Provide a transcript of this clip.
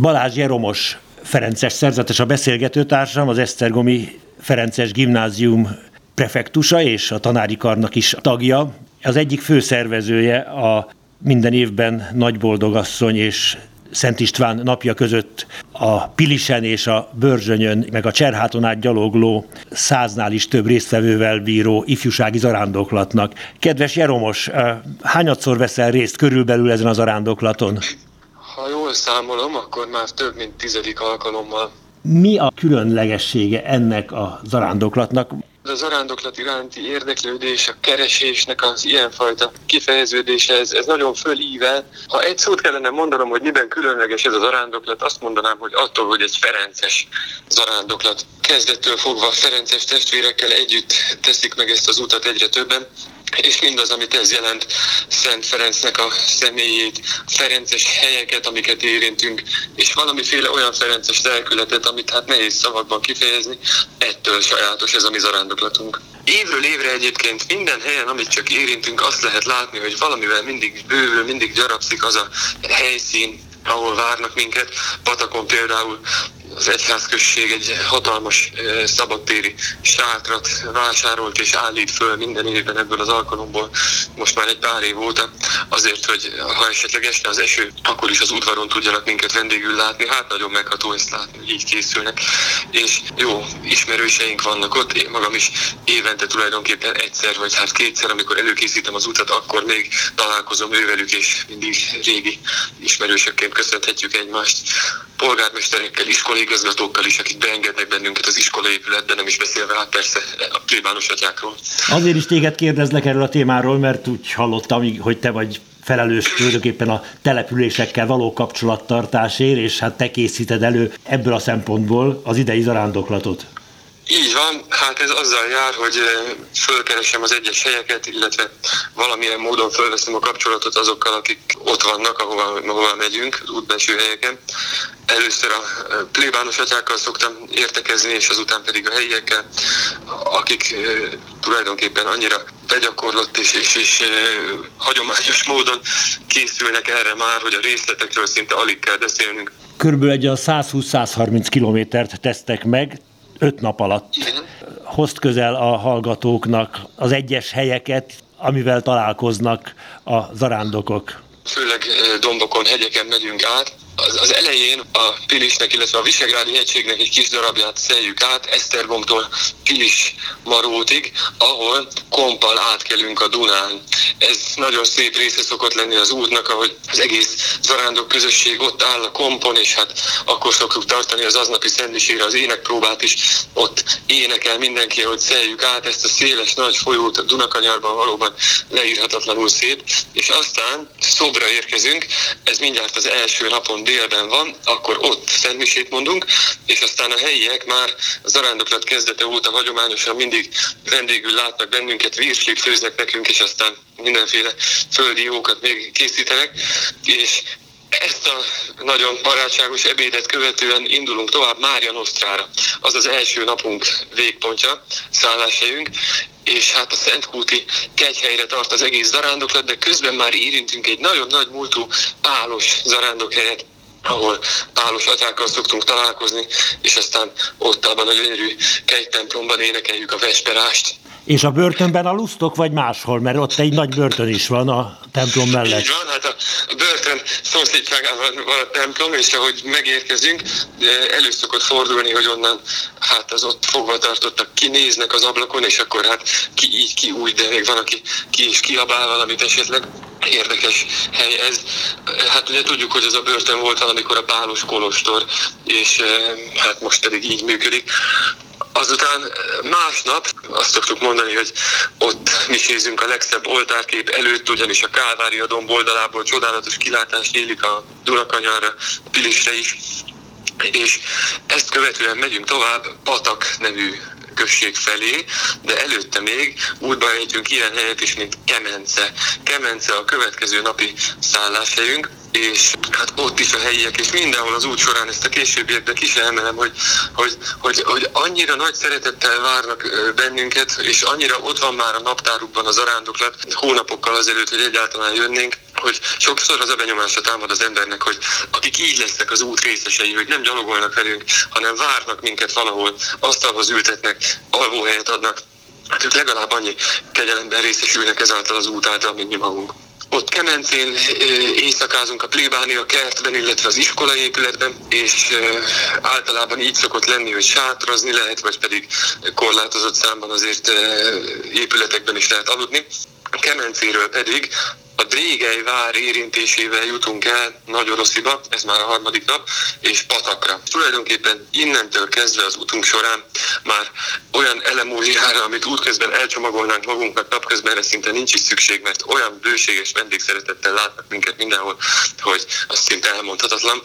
Balázs Jeromos Ferences szerzetes a beszélgetőtársam, az Esztergomi Ferences Gimnázium prefektusa és a tanári karnak is tagja. Az egyik főszervezője a minden évben Nagyboldogasszony és Szent István napja között a Pilisen és a Börzsönyön, meg a Cserháton át gyalogló száznál is több résztvevővel bíró ifjúsági zarándoklatnak. Kedves Jeromos, eh, hányadszor veszel részt körülbelül ezen a zarándoklaton? Ha jól számolom, akkor már több mint tizedik alkalommal. Mi a különlegessége ennek a zarándoklatnak? a zarándoklat iránti érdeklődés, a keresésnek az ilyenfajta kifejeződése, ez, ez nagyon fölível. Ha egy szót kellene mondanom, hogy miben különleges ez a zarándoklat, azt mondanám, hogy attól, hogy egy ferences zarándoklat. Kezdettől fogva ferences testvérekkel együtt teszik meg ezt az utat egyre többen, és mindaz, amit ez jelent, Szent Ferencnek a személyét, ferences helyeket, amiket érintünk, és valamiféle olyan ferences lelkületet, amit hát nehéz szavakban kifejezni, ettől sajátos ez a mi zarándoklatunk. Évről évre egyébként minden helyen, amit csak érintünk, azt lehet látni, hogy valamivel mindig bővül, mindig gyarapszik az a helyszín, ahol várnak minket. Patakon például az egyházközség egy hatalmas szabadtéri sátrat vásárolt és állít föl minden évben ebből az alkalomból, most már egy pár év óta, azért, hogy ha esetleg este az eső, akkor is az udvaron tudjanak minket vendégül látni. Hát nagyon megható ezt látni, hogy így készülnek. És jó, ismerőseink vannak ott, én magam is évente tulajdonképpen egyszer vagy hát kétszer, amikor előkészítem az utat, akkor még találkozom ővelük, és mindig régi ismerősökként köszönhetjük egymást polgármesterekkel, iskolai igazgatókkal is, akik beengednek bennünket az iskolaépületbe, nem is beszélve hát persze a plébános atyákról. Azért is téged kérdezlek erről a témáról, mert úgy hallottam, hogy te vagy felelős tulajdonképpen a településekkel való kapcsolattartásért, és hát te készíted elő ebből a szempontból az idei zarándoklatot. Így van, hát ez azzal jár, hogy fölkeresem az egyes helyeket, illetve valamilyen módon fölveszem a kapcsolatot azokkal, akik ott vannak, ahova, ahova megyünk, az útbelső helyeken. Először a plébános atyákkal szoktam értekezni, és azután pedig a helyiekkel, akik tulajdonképpen annyira begyakorlott és, és, és hagyományos módon készülnek erre már, hogy a részletekről szinte alig kell beszélnünk. Körülbelül egy a 120-130 kilométert tesztek meg, öt nap alatt hozt közel a hallgatóknak az egyes helyeket, amivel találkoznak a zarándokok. Főleg dombokon, hegyeken megyünk át, az, az elején a Pilisnek, illetve a Visegrádi hegységnek egy kis darabját szeljük át, Esztergomtól Pilis Marótig, ahol kompal átkelünk a Dunán. Ez nagyon szép része szokott lenni az útnak, ahogy az egész zarándok közösség ott áll a kompon, és hát akkor szoktuk tartani az aznapi szentmisére az énekpróbát is, ott énekel mindenki, hogy szeljük át ezt a széles nagy folyót a Dunakanyarban valóban leírhatatlanul szép, és aztán szobra érkezünk, ez mindjárt az első napon délben van, akkor ott szentmisét mondunk, és aztán a helyiek már az zarándoklat kezdete óta hagyományosan mindig vendégül látnak bennünket, virslit főznek nekünk, és aztán mindenféle földi jókat még készítenek, és ezt a nagyon barátságos ebédet követően indulunk tovább Mária Nosztrára. Az az első napunk végpontja, szálláshelyünk, és hát a Szentkúti kegyhelyre tart az egész zarándoklat, de közben már érintünk egy nagyon nagy múltú pálos zarándokhelyet, ahol pálos atyákkal szoktunk találkozni, és aztán ott abban a gyönyörű kegytemplomban énekeljük a vesperást. És a börtönben alusztok, vagy máshol? Mert ott egy nagy börtön is van a templom mellett. Így van, hát a börtön szomszédságában van a templom, és ahogy megérkezünk, elő szokott fordulni, hogy onnan hát az ott fogva tartottak kinéznek az ablakon, és akkor hát ki így, ki úgy, de még van, aki ki is kiabál valamit esetleg. Érdekes hely ez. Hát ugye tudjuk, hogy ez a börtön volt valamikor a Pálos Kolostor, és hát most pedig így működik. Azután másnap azt szoktuk mondani, hogy ott misézünk a legszebb oltárkép előtt, ugyanis a Kálvária domb oldalából csodálatos kilátás nyílik a Dunakanyarra, Pilisre is, és ezt követően megyünk tovább Patak nevű község felé, de előtte még útba ejtünk ilyen helyet is, mint Kemence. Kemence a következő napi szálláshelyünk, és hát ott is a helyiek, és mindenhol az út során ezt a későbbiekben is emelem, hogy, hogy, hogy, hogy annyira nagy szeretettel várnak bennünket, és annyira ott van már a naptárukban az arándoklat hónapokkal azelőtt, hogy egyáltalán jönnénk, hogy sokszor az a benyomása támad az embernek, hogy akik így lesznek az út részesei, hogy nem gyalogolnak velünk, hanem várnak minket valahol, asztalhoz ültetnek, alvóhelyet adnak, hát ők legalább annyi kegyelemben részesülnek ezáltal az út által, mint mi magunk. Ott Kemencén éjszakázunk a plébánia kertben, illetve az iskola épületben, és általában így szokott lenni, hogy sátrazni lehet, vagy pedig korlátozott számban azért épületekben is lehet aludni. A Kemencéről pedig a Drégely vár érintésével jutunk el Nagy Orosziba, ez már a harmadik nap, és Patakra. Tulajdonképpen innentől kezdve az utunk során már olyan elemóliára, amit útközben elcsomagolnánk magunknak, napközben szinte nincs is szükség, mert olyan bőséges vendégszeretettel látnak minket mindenhol, hogy azt szinte elmondhatatlan